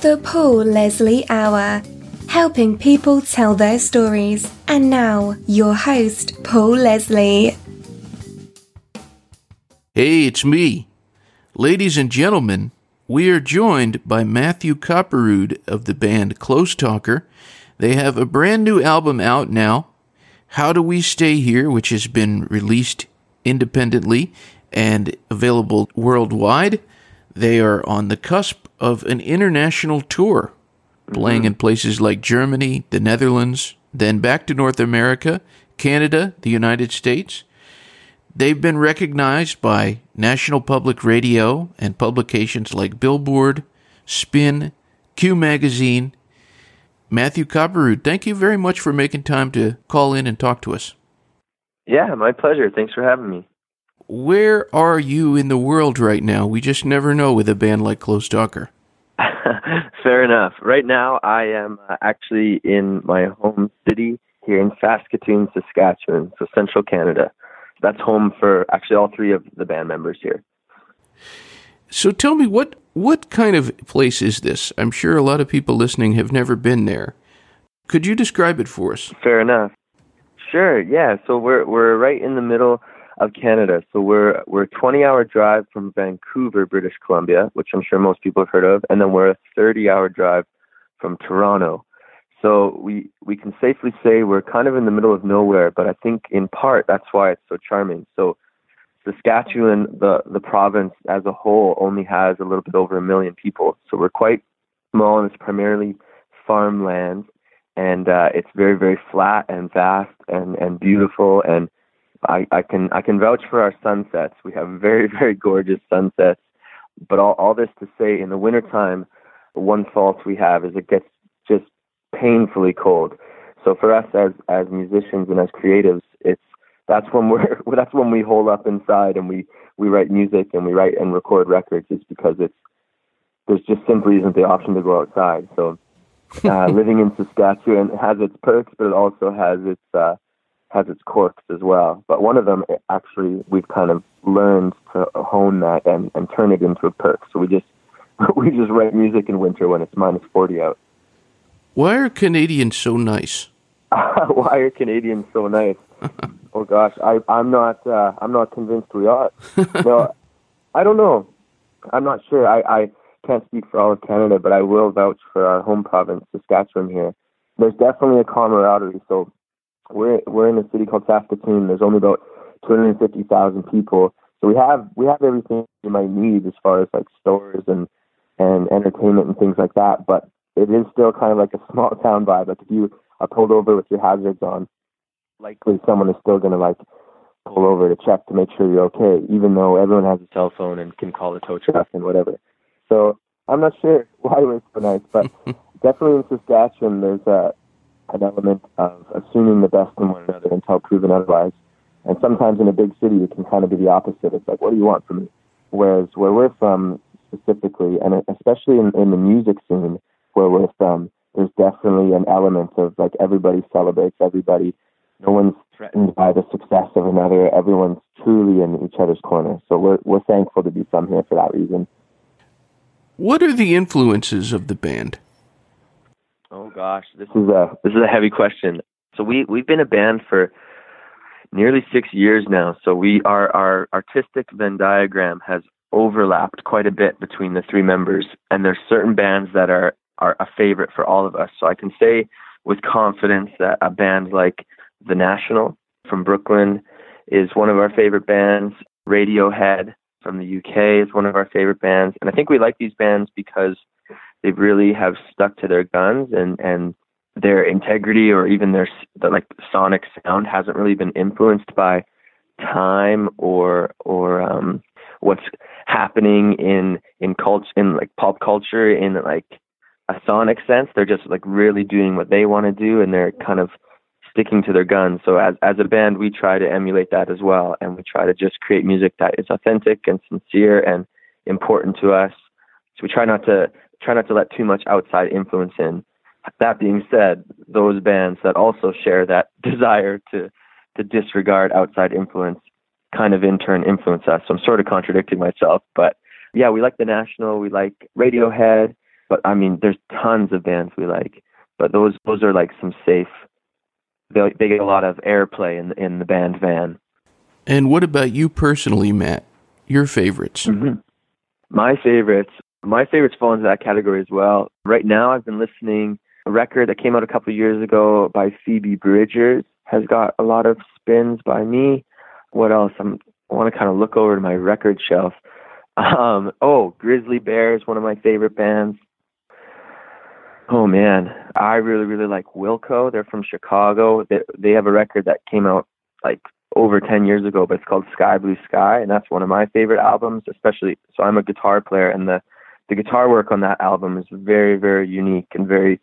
The Paul Leslie Hour, helping people tell their stories. And now, your host, Paul Leslie. Hey, it's me. Ladies and gentlemen, we are joined by Matthew Kopperud of the band Close Talker. They have a brand new album out now, How Do We Stay Here, which has been released independently and available worldwide. They are on the cusp of an international tour, playing in mm-hmm. places like Germany, the Netherlands, then back to North America, Canada, the United States. They've been recognized by National Public Radio and publications like Billboard, Spin, Q Magazine. Matthew Kopperud, thank you very much for making time to call in and talk to us. Yeah, my pleasure. Thanks for having me. Where are you in the world right now? We just never know with a band like Close Talker. Fair enough. Right now, I am uh, actually in my home city here in Saskatoon, Saskatchewan, so central Canada. That's home for actually all three of the band members here. So tell me what what kind of place is this? I'm sure a lot of people listening have never been there. Could you describe it for us? Fair enough. Sure. Yeah. So we're we're right in the middle of Canada. So we're we're a 20 hour drive from Vancouver, British Columbia, which I'm sure most people have heard of, and then we're a 30 hour drive from Toronto. So we we can safely say we're kind of in the middle of nowhere, but I think in part that's why it's so charming. So Saskatchewan, the the province as a whole, only has a little bit over a million people. So we're quite small, and it's primarily farmland, and uh, it's very very flat and vast and and beautiful. And I, I can I can vouch for our sunsets. We have very very gorgeous sunsets. But all all this to say, in the wintertime, one fault we have is it gets just painfully cold. So for us as as musicians and as creatives, it's that's when we're that's when we hole up inside and we we write music and we write and record records. Is because it's there's just simply isn't the option to go outside. So uh, living in Saskatchewan has its perks, but it also has its uh, has its quirks as well. But one of them actually we've kind of learned to hone that and, and turn it into a perk. So we just we just write music in winter when it's minus forty out. Why are Canadians so nice? Why are Canadians so nice? oh gosh, I I'm not uh, I'm not convinced we are. no, I don't know. I'm not sure. I I can't speak for all of Canada, but I will vouch for our home province, Saskatchewan. Here, there's definitely a camaraderie. So we're we're in a city called Saskatoon. There's only about 250,000 people. So we have we have everything you might need as far as like stores and and entertainment and things like that. But it is still kind of like a small town vibe. Like if you are pulled over with your hazards on, likely someone is still going to like pull over to check to make sure you're okay, even though everyone has a cell phone and can call the tow truck and whatever. So I'm not sure why we're so nice, but definitely in Saskatchewan, there's a an element of assuming the best in one another until proven otherwise. And sometimes in a big city, it can kind of be the opposite. It's like, what do you want from me? Whereas where we're from specifically, and especially in, in the music scene where we're from, there's definitely an element of like everybody celebrates everybody. No one's threatened by the success of another. Everyone's truly in each other's corner. So we're we're thankful to be from here for that reason. What are the influences of the band? Oh gosh, this is a this is a heavy question. So we we've been a band for nearly six years now. So we our our artistic Venn diagram has overlapped quite a bit between the three members, and there's certain bands that are are a favorite for all of us. So I can say with confidence that a band like The National from Brooklyn is one of our favorite bands. Radiohead from the UK is one of our favorite bands, and I think we like these bands because they really have stuck to their guns and and their integrity or even their the, like sonic sound hasn't really been influenced by time or or um what's happening in in culture in like pop culture in like a sonic sense. They're just like really doing what they want to do and they're kind of sticking to their guns. So as as a band we try to emulate that as well and we try to just create music that is authentic and sincere and important to us. So we try not to try not to let too much outside influence in. That being said, those bands that also share that desire to to disregard outside influence kind of in turn influence us. So I'm sort of contradicting myself, but yeah, we like the National, we like Radiohead, But I mean, there's tons of bands we like, but those those are like some safe. They they get a lot of airplay in in the band van. And what about you personally, Matt? Your favorites? Mm-hmm. My favorites. My favorites fall into that category as well. Right now, I've been listening a record that came out a couple years ago by Phoebe Bridgers. Has got a lot of spins by me. What else? I'm, I want to kind of look over to my record shelf. Um, oh, Grizzly Bear is one of my favorite bands. Oh man, I really really like Wilco. They're from Chicago. They they have a record that came out like over 10 years ago, but it's called Sky Blue Sky, and that's one of my favorite albums. Especially, so I'm a guitar player, and the the guitar work on that album is very very unique and very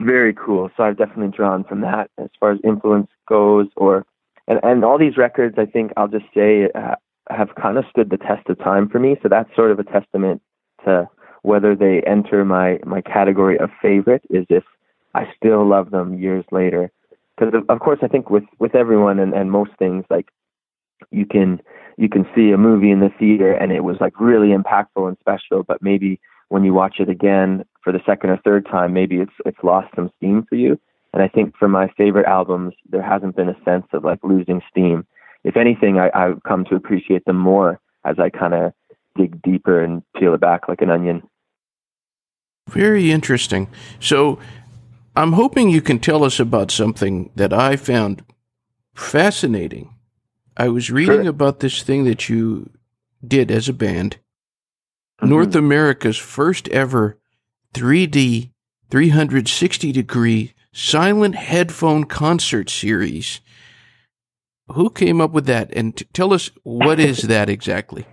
very cool. So I've definitely drawn from that as far as influence goes, or and and all these records. I think I'll just say uh, have kind of stood the test of time for me. So that's sort of a testament to whether they enter my my category of favorite is if I still love them years later. Because of, of course, I think with with everyone and and most things like you can you can see a movie in the theater and it was like really impactful and special, but maybe when you watch it again for the second or third time, maybe it's it's lost some steam for you. And I think for my favorite albums, there hasn't been a sense of like losing steam if anything, I, I've come to appreciate them more as I kind of dig deeper and peel it back like an onion. Very interesting. So, I'm hoping you can tell us about something that I found fascinating. I was reading Sure. about this thing that you did as a band, Mhm. North America's first ever 3D 360 degree silent headphone concert series. Who came up with that? And t- tell us what is that exactly?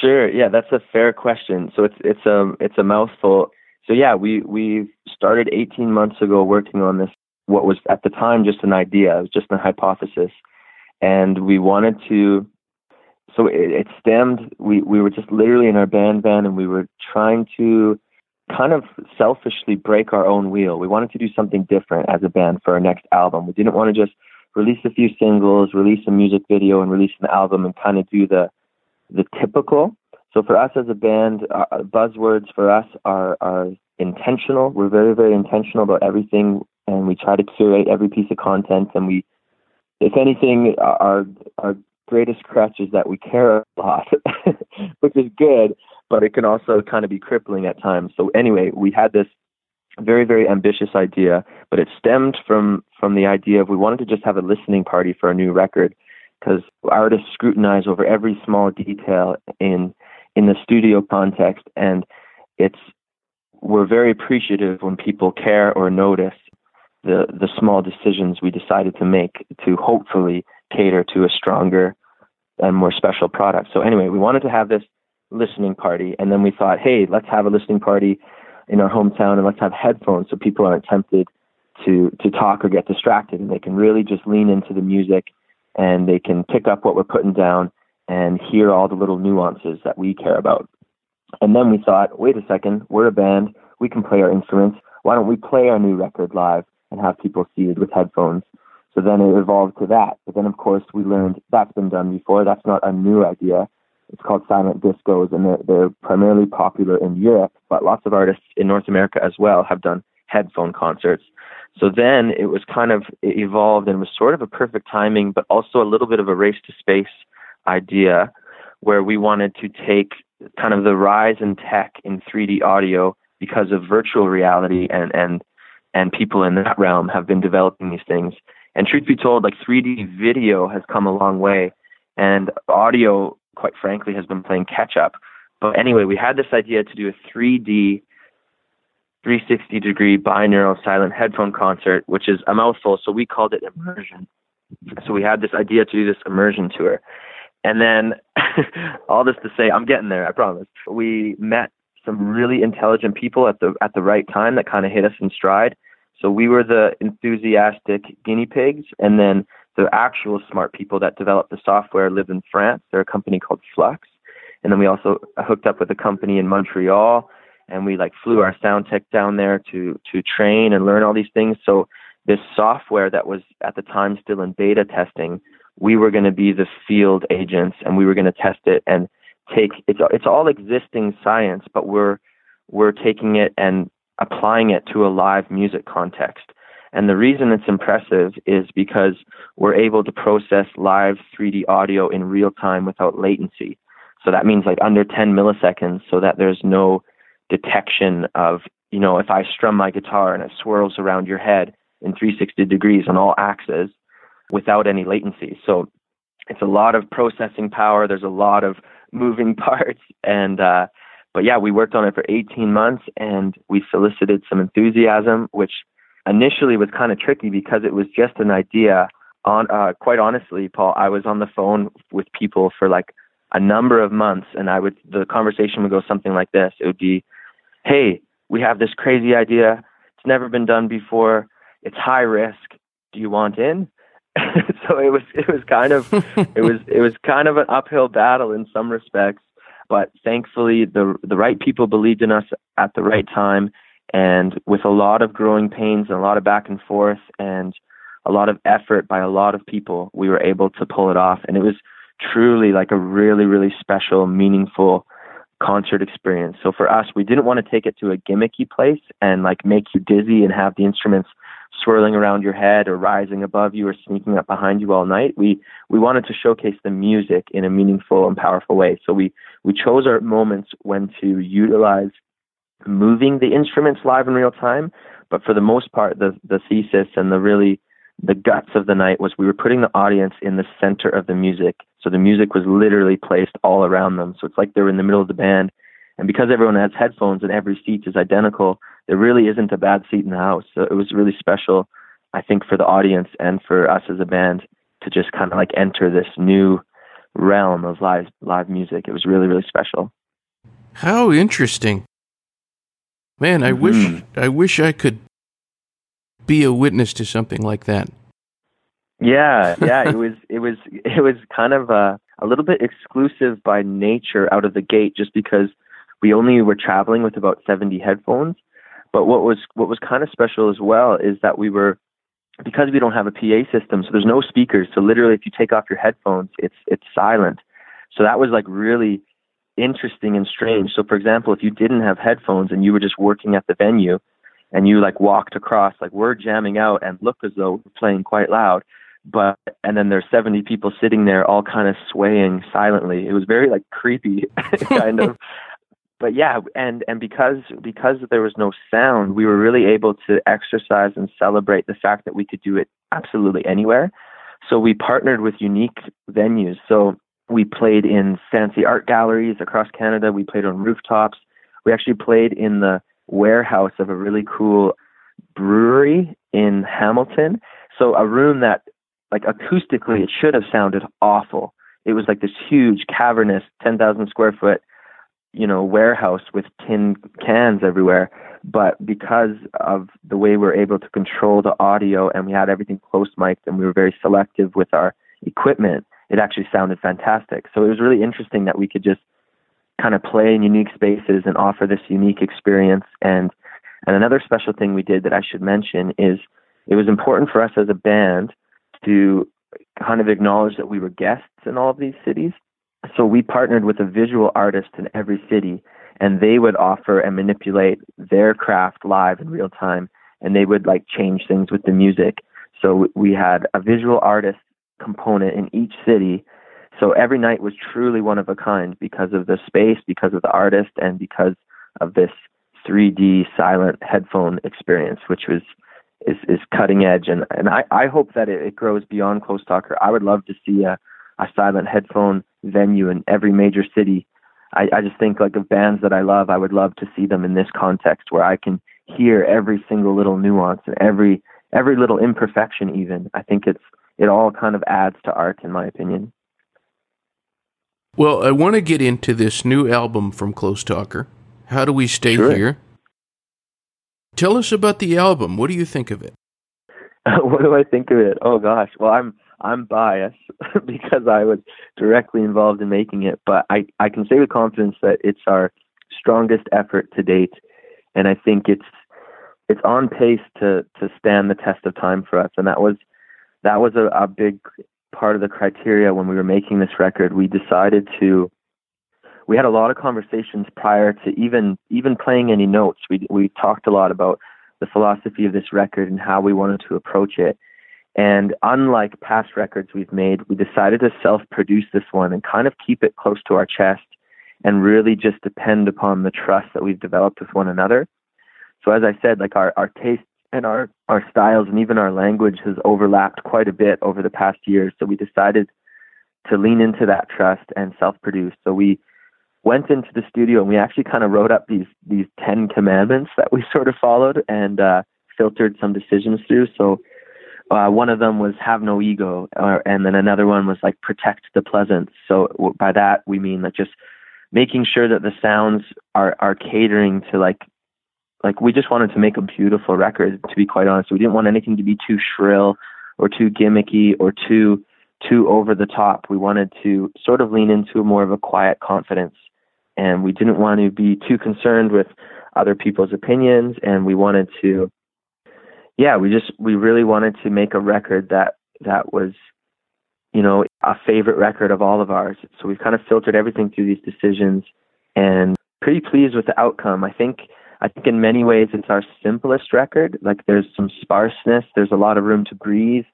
Sure. Yeah, that's a fair question. So it's it's a it's a mouthful. So yeah, we we started 18 months ago working on this. What was at the time just an idea. It was just a hypothesis, and we wanted to. So it, it stemmed. We we were just literally in our band van, and we were trying to kind of selfishly break our own wheel. We wanted to do something different as a band for our next album. We didn't want to just release a few singles, release a music video, and release an album, and kind of do the the typical. So for us as a band, uh, buzzwords for us are are intentional. We're very very intentional about everything, and we try to curate every piece of content. And we, if anything, our our greatest crutch is that we care a lot, which is good, but it can also kind of be crippling at times. So anyway, we had this very very ambitious idea, but it stemmed from from the idea of we wanted to just have a listening party for a new record because artists scrutinize over every small detail in in the studio context and it's we're very appreciative when people care or notice the the small decisions we decided to make to hopefully cater to a stronger and more special product. So anyway, we wanted to have this listening party and then we thought, hey, let's have a listening party in our hometown and let's have headphones so people aren't tempted to to talk or get distracted and they can really just lean into the music and they can pick up what we're putting down and hear all the little nuances that we care about. And then we thought, wait a second, we're a band, we can play our instruments. Why don't we play our new record live and have people seated with headphones? So then it evolved to that. But then, of course, we learned that's been done before. That's not a new idea. It's called silent discos, and they're, they're primarily popular in Europe, but lots of artists in North America as well have done headphone concerts. So then it was kind of it evolved and was sort of a perfect timing, but also a little bit of a race to space idea where we wanted to take kind of the rise in tech in 3D audio because of virtual reality and and and people in that realm have been developing these things. And truth be told, like 3D video has come a long way, and audio, quite frankly, has been playing catch up. But anyway, we had this idea to do a 3D 360 degree binaural silent headphone concert, which is a mouthful. So we called it immersion. So we had this idea to do this immersion tour. And then all this to say, I'm getting there, I promise. We met some really intelligent people at the at the right time that kind of hit us in stride. So we were the enthusiastic guinea pigs, and then the actual smart people that developed the software live in France. They're a company called Flux. And then we also hooked up with a company in Montreal and we like flew our sound tech down there to to train and learn all these things. So this software that was at the time still in beta testing, we were going to be the field agents and we were going to test it and take it's it's all existing science, but we're we're taking it and applying it to a live music context. And the reason it's impressive is because we're able to process live 3D audio in real time without latency. So that means like under 10 milliseconds so that there's no detection of, you know, if I strum my guitar and it swirls around your head in 360 degrees on all axes without any latency. So it's a lot of processing power. There's a lot of moving parts. And, uh, but yeah, we worked on it for 18 months and we solicited some enthusiasm, which initially was kind of tricky because it was just an idea. On uh, quite honestly, Paul, I was on the phone with people for like a number of months, and I would the conversation would go something like this: It would be, "Hey, we have this crazy idea. It's never been done before. It's high risk. Do you want in?" so it was it was kind of it was it was kind of an uphill battle in some respects, but thankfully the the right people believed in us at the right time and with a lot of growing pains and a lot of back and forth and a lot of effort by a lot of people, we were able to pull it off. And it was truly like a really, really special, meaningful concert experience. So for us, we didn't want to take it to a gimmicky place and like make you dizzy and have the instruments swirling around your head or rising above you or sneaking up behind you all night. We we wanted to showcase the music in a meaningful and powerful way. So we we chose our moments when to utilize moving the instruments live in real time. But for the most part, the the thesis and the really the guts of the night was we were putting the audience in the center of the music. So the music was literally placed all around them. So it's like they were in the middle of the band. And because everyone has headphones and every seat is identical, there really isn't a bad seat in the house. So it was really special, I think, for the audience and for us as a band to just kind of like enter this new realm of live live music. It was really, really special. How interesting. Man, I mm-hmm. wish I wish I could be a witness to something like that. Yeah, yeah, it was it was it was kind of a, a little bit exclusive by nature out of the gate just because we only were traveling with about 70 headphones. But what was what was kind of special as well is that we were because we don't have a PA system, so there's no speakers. So literally if you take off your headphones, it's it's silent. So that was like really interesting and strange. So, for example, if you didn't have headphones and you were just working at the venue and you like walked across, like we're jamming out and look as though we're playing quite loud, but and then there's 70 people sitting there all kind of swaying silently. It was very like creepy, kind of. But yeah, and and because because there was no sound, we were really able to exercise and celebrate the fact that we could do it absolutely anywhere. So we partnered with unique venues. So we played in fancy art galleries across Canada. We played on rooftops. We actually played in the warehouse of a really cool brewery in Hamilton. So a room that, like acoustically, it should have sounded awful. It was like this huge, cavernous, 10,000 square foot, you know, warehouse with tin cans everywhere. But because of the way we were able to control the audio and we had everything close mic'd and we were very selective with our equipment, it actually sounded fantastic. So it was really interesting that we could just kind of play in unique spaces and offer this unique experience. And and another special thing we did that I should mention is it was important for us as a band to kind of acknowledge that we were guests in all of these cities. So we partnered with a visual artist in every city, and they would offer and manipulate their craft live in real time, and they would like change things with the music. So we had a visual artist component in each city. So every night was truly one of a kind because of the space, because of the artist, and because of this 3D silent headphone experience, which was is is cutting edge. And and I, I hope that it, it grows beyond Close Talker. I would love to see a, a silent headphone venue in every major city. I, I just think like of bands that I love, I would love to see them in this context where I can hear every single little nuance and every every little imperfection even. I think it's it all kind of adds to art, in my opinion. Well, I want to get into this new album from Close Talker. How do we stay sure. here? Tell us about the album. What do you think of it? what do I think of it? Oh gosh. Well, I'm I'm biased because I was directly involved in making it, but I I can say with confidence that it's our strongest effort to date, and I think it's it's on pace to to stand the test of time for us. And that was that was a, a big part of the criteria when we were making this record. We decided to we had a lot of conversations prior to even even playing any notes. We we talked a lot about the philosophy of this record and how we wanted to approach it. And unlike past records we've made, we decided to self-produce this one and kind of keep it close to our chest and really just depend upon the trust that we've developed with one another. So as I said, like our, our tastes and our, our styles and even our language has overlapped quite a bit over the past years. So we decided to lean into that trust and self-produce. So we went into the studio and we actually kind of wrote up these these ten commandments that we sort of followed and uh, filtered some decisions through. So uh, one of them was have no ego, uh, and then another one was like protect the pleasant. So by that we mean like just making sure that the sounds are are catering to like like we just wanted to make a beautiful record. To be quite honest, we didn't want anything to be too shrill or too gimmicky or too too over the top. We wanted to sort of lean into more of a quiet confidence and we didn't want to be too concerned with other people's opinions and we wanted to yeah we just we really wanted to make a record that that was you know a favorite record of all of ours. So we've kind of filtered everything through these decisions and pretty pleased with the outcome. I think i think in many ways it's our simplest record. Like there's some sparseness. There's a lot of room to breathe.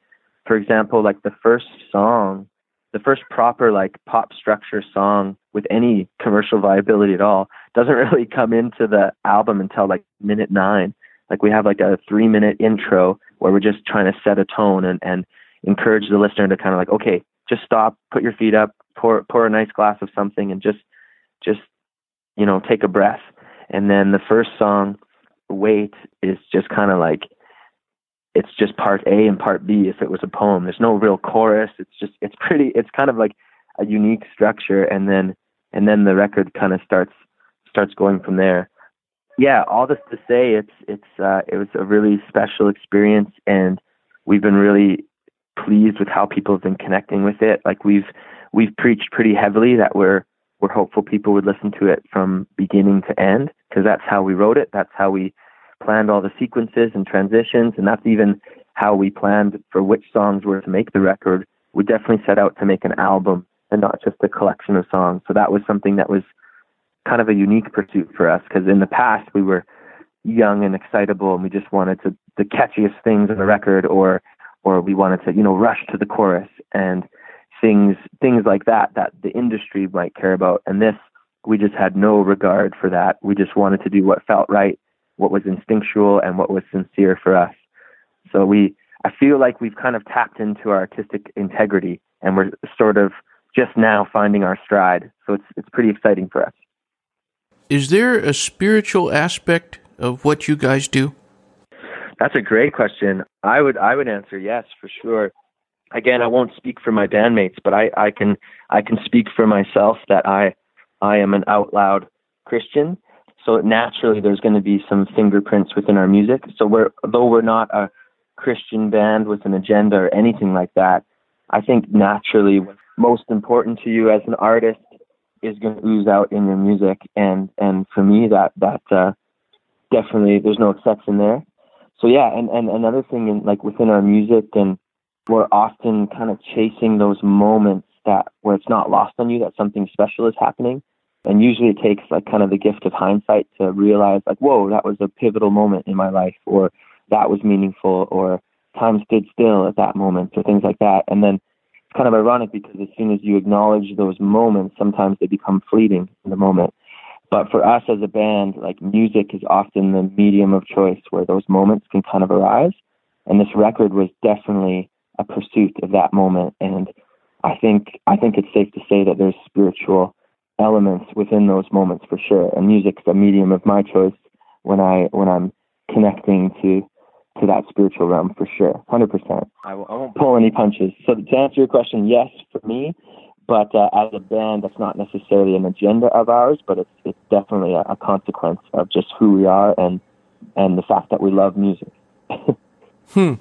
For example like the first song the first proper like pop structure song with any commercial viability at all doesn't really come into the album until like minute nine. Like we have like a three minute intro where we're just trying to set a tone and, and encourage the listener to kind of like, okay, just stop, put your feet up, pour pour a nice glass of something and just just you know, take a breath. And then the first song, Wait, is just kind of like it's just part A and part B if it was a poem. There's no real chorus. It's just it's pretty it's kind of like a unique structure and then and then the record kind of starts starts going from there. Yeah, all this to say it's it's uh it was a really special experience and we've been really pleased with how people have been connecting with it. Like we've we've preached pretty heavily that we're we're hopeful people would listen to it from beginning to end because that's how we wrote it. That's how we planned all the sequences and transitions, and that's even how we planned for which songs were to make the record. We definitely set out to make an album and not just a collection of songs. So that was something that was kind of a unique pursuit for us because in the past we were young and excitable and we just wanted to the catchiest things on the record or or we wanted to you know rush to the chorus and things things like that that the industry might care about and this we just had no regard for that we just wanted to do what felt right what was instinctual and what was sincere for us. So we, I feel like we've kind of tapped into our artistic integrity and we're sort of just now finding our stride. So it's, it's pretty exciting for us. Is there a spiritual aspect of what you guys do? That's a great question. I would I would answer yes for sure. Again, I won't speak for my bandmates, but I, I can I can speak for myself that I I am an out loud Christian so naturally, there's going to be some fingerprints within our music. So we're, though we're not a Christian band with an agenda or anything like that, I think naturally, what's most important to you as an artist is going to ooze out in your music. And and for me, that that uh, definitely there's no exception there. So yeah, and and another thing in like within our music, and we're often kind of chasing those moments that where it's not lost on you that something special is happening and usually it takes like kind of the gift of hindsight to realize like, whoa, that was a pivotal moment in my life, or that was meaningful, or time stood still at that moment, or things like that. And then kind of ironic because as soon as you acknowledge those moments, sometimes they become fleeting in the moment. But for us as a band, like music is often the medium of choice where those moments can kind of arise. And this record was definitely a pursuit of that moment. And I think I think it's safe to say that there's spiritual elements within those moments for sure. And music's a medium of my choice when I when I'm connecting to to that spiritual realm for sure, hundred percent. I won't pull any punches. So to answer your question, yes, for me, but uh, as a band, that's not necessarily an agenda of ours, but it's it's definitely a, a consequence of just who we are and and the fact that we love music. hmm.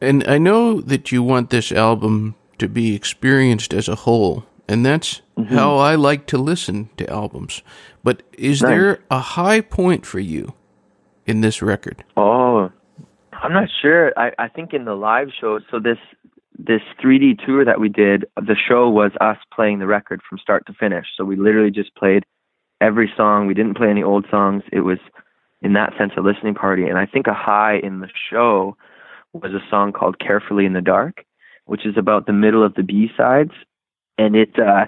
And I know that you want this album to be experienced as a whole and that's mm-hmm. how I like to listen to albums. But is nice. there a high point for you in this record? Oh, I'm not sure. I, I think in the live show, so this this 3D tour that we did, the show was us playing the record from start to finish. So we literally just played every song. We didn't play any old songs. It was, in that sense, a listening party. And I think a high in the show was a song called Carefully in the Dark, which is about the middle of the B sides. And it, uh,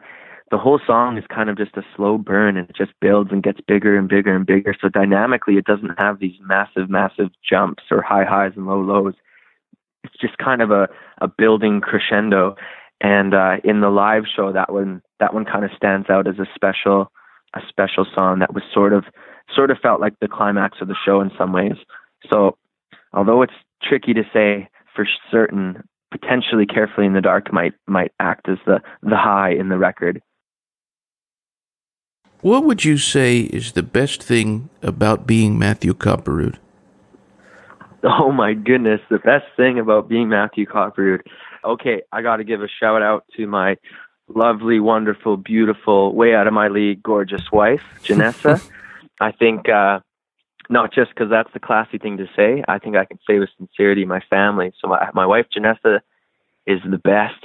the whole song is kind of just a slow burn and it just builds and gets bigger and bigger and bigger. So dynamically, it doesn't have these massive, massive jumps or high highs and low lows. It's just kind of a, a building crescendo. And uh, in the live show, that one that one kind of stands out as a special a special song that was sort of sort of felt like the climax of the show in some ways. So although it's tricky to say for certain, potentially carefully in the dark might might act as the the high in the record. What would you say is the best thing about being Matthew Kopperud? Oh my goodness, the best thing about being Matthew Kopperud. Okay, I got to give a shout out to my lovely, wonderful, beautiful, way out of my league, gorgeous wife, Janessa. I think uh, not just because that's the classy thing to say. I think I can say with sincerity, my family. So my my wife Janessa is the best.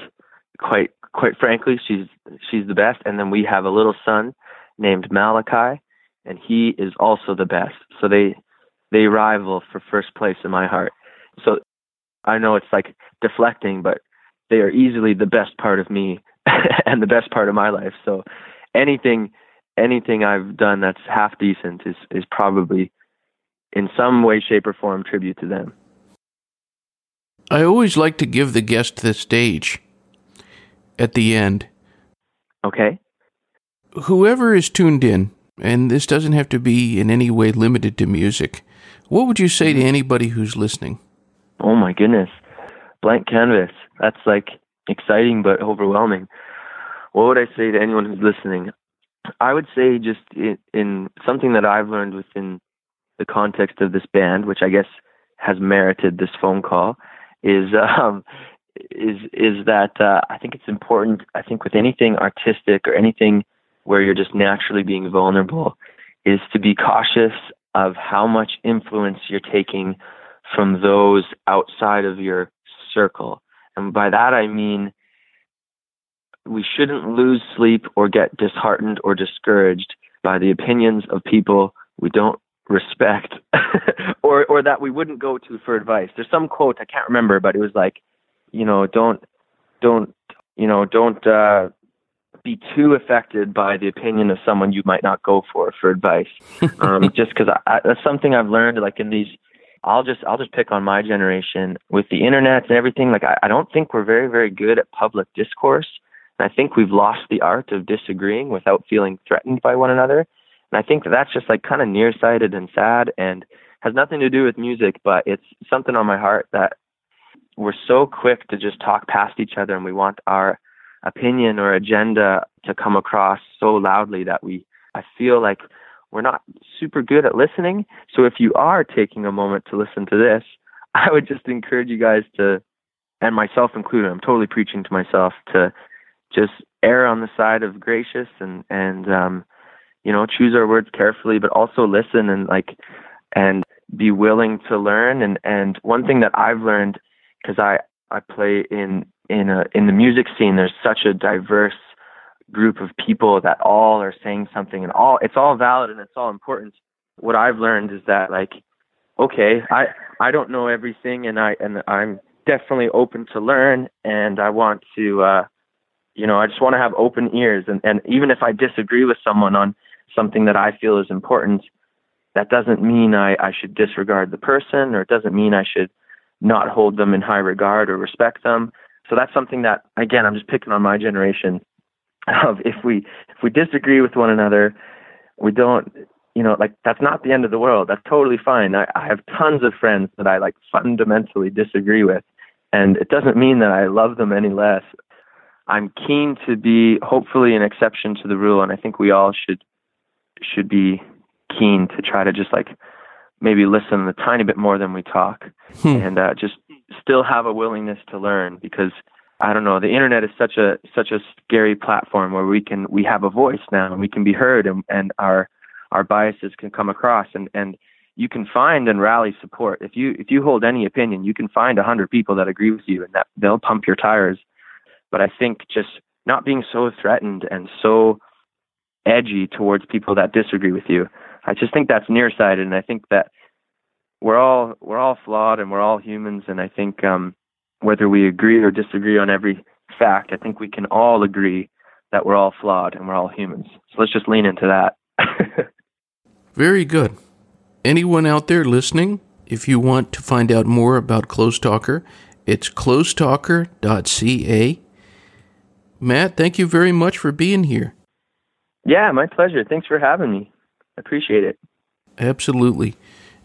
Quite quite frankly, she's she's the best. And then we have a little son named Malachi, and he is also the best. So they they rival for first place in my heart. So I know it's like deflecting, but they are easily the best part of me and the best part of my life. So anything anything I've done that's half decent is is probably in some way, shape, or form tribute to them. I always like to give the guest the stage at the end. Okay whoever is tuned in, and this doesn't have to be in any way limited to music, what would you say to anybody who's listening? Oh my goodness. Blank canvas. That's like exciting but overwhelming. What would I say to anyone who's listening? I would say just in, in something that I've learned within the context of this band, which I guess has merited this phone call, is um, is is that uh, I think it's important. I think with anything artistic or anything where you're just naturally being vulnerable is to be cautious of how much influence you're taking from those outside of your circle. And by that I mean we shouldn't lose sleep or get disheartened or discouraged by the opinions of people we don't respect or or that we wouldn't go to for advice. There's some quote I can't remember but it was like, you know, don't don't you know, don't uh be too affected by the opinion of someone you might not go for for advice. Um, just because that's something I've learned. Like in these, I'll just I'll just pick on my generation with the internet and everything. Like I, I don't think we're very very good at public discourse. And I think we've lost the art of disagreeing without feeling threatened by one another. And I think that that's just like kind of nearsighted and sad and has nothing to do with music, but it's something on my heart that we're so quick to just talk past each other and we want our opinion or agenda to come across so loudly that we I feel like we're not super good at listening. So if you are taking a moment to listen to this, I would just encourage you guys to and myself included, I'm totally preaching to myself to just err on the side of gracious and and um you know choose our words carefully but also listen and like and be willing to learn and and one thing that I've learned because I I play in in a in the music scene there's such a diverse group of people that all are saying something and all it's all valid and it's all important. What i've learned is that like okay i i don't know everything and i and i'm definitely open to learn and i want to uh you know i just want to have open ears and and even if i disagree with someone on something that i feel is important that doesn't mean i i should disregard the person or it doesn't mean i should not hold them in high regard or respect them so that's something that again I'm just picking on my generation of if we if we disagree with one another, we don't you know like that's not the end of the world. That's totally fine. I, I have tons of friends that I like fundamentally disagree with, and it doesn't mean that I love them any less. I'm keen to be hopefully an exception to the rule, and I think we all should should be keen to try to just like maybe listen a tiny bit more than we talk, hmm. and uh, just still have a willingness to learn because I don't know the internet is such a such a scary platform where we can we have a voice now and we can be heard and, and our our biases can come across and and you can find and rally support. If you if you hold any opinion, you can find a hundred people that agree with you and that they'll pump your tires. But I think just not being so threatened and so edgy towards people that disagree with you. I just think that's nearsighted, and I think that we're all we're all flawed and we're all humans, and I think um, whether we agree or disagree on every fact, I think we can all agree that we're all flawed and we're all humans. So let's just lean into that. Very good. Anyone out there listening, if you want to find out more about Close Talker, it's closetalker.ca. Matt, thank you very much for being here. Yeah, my pleasure. Thanks for having me. I appreciate it. Absolutely.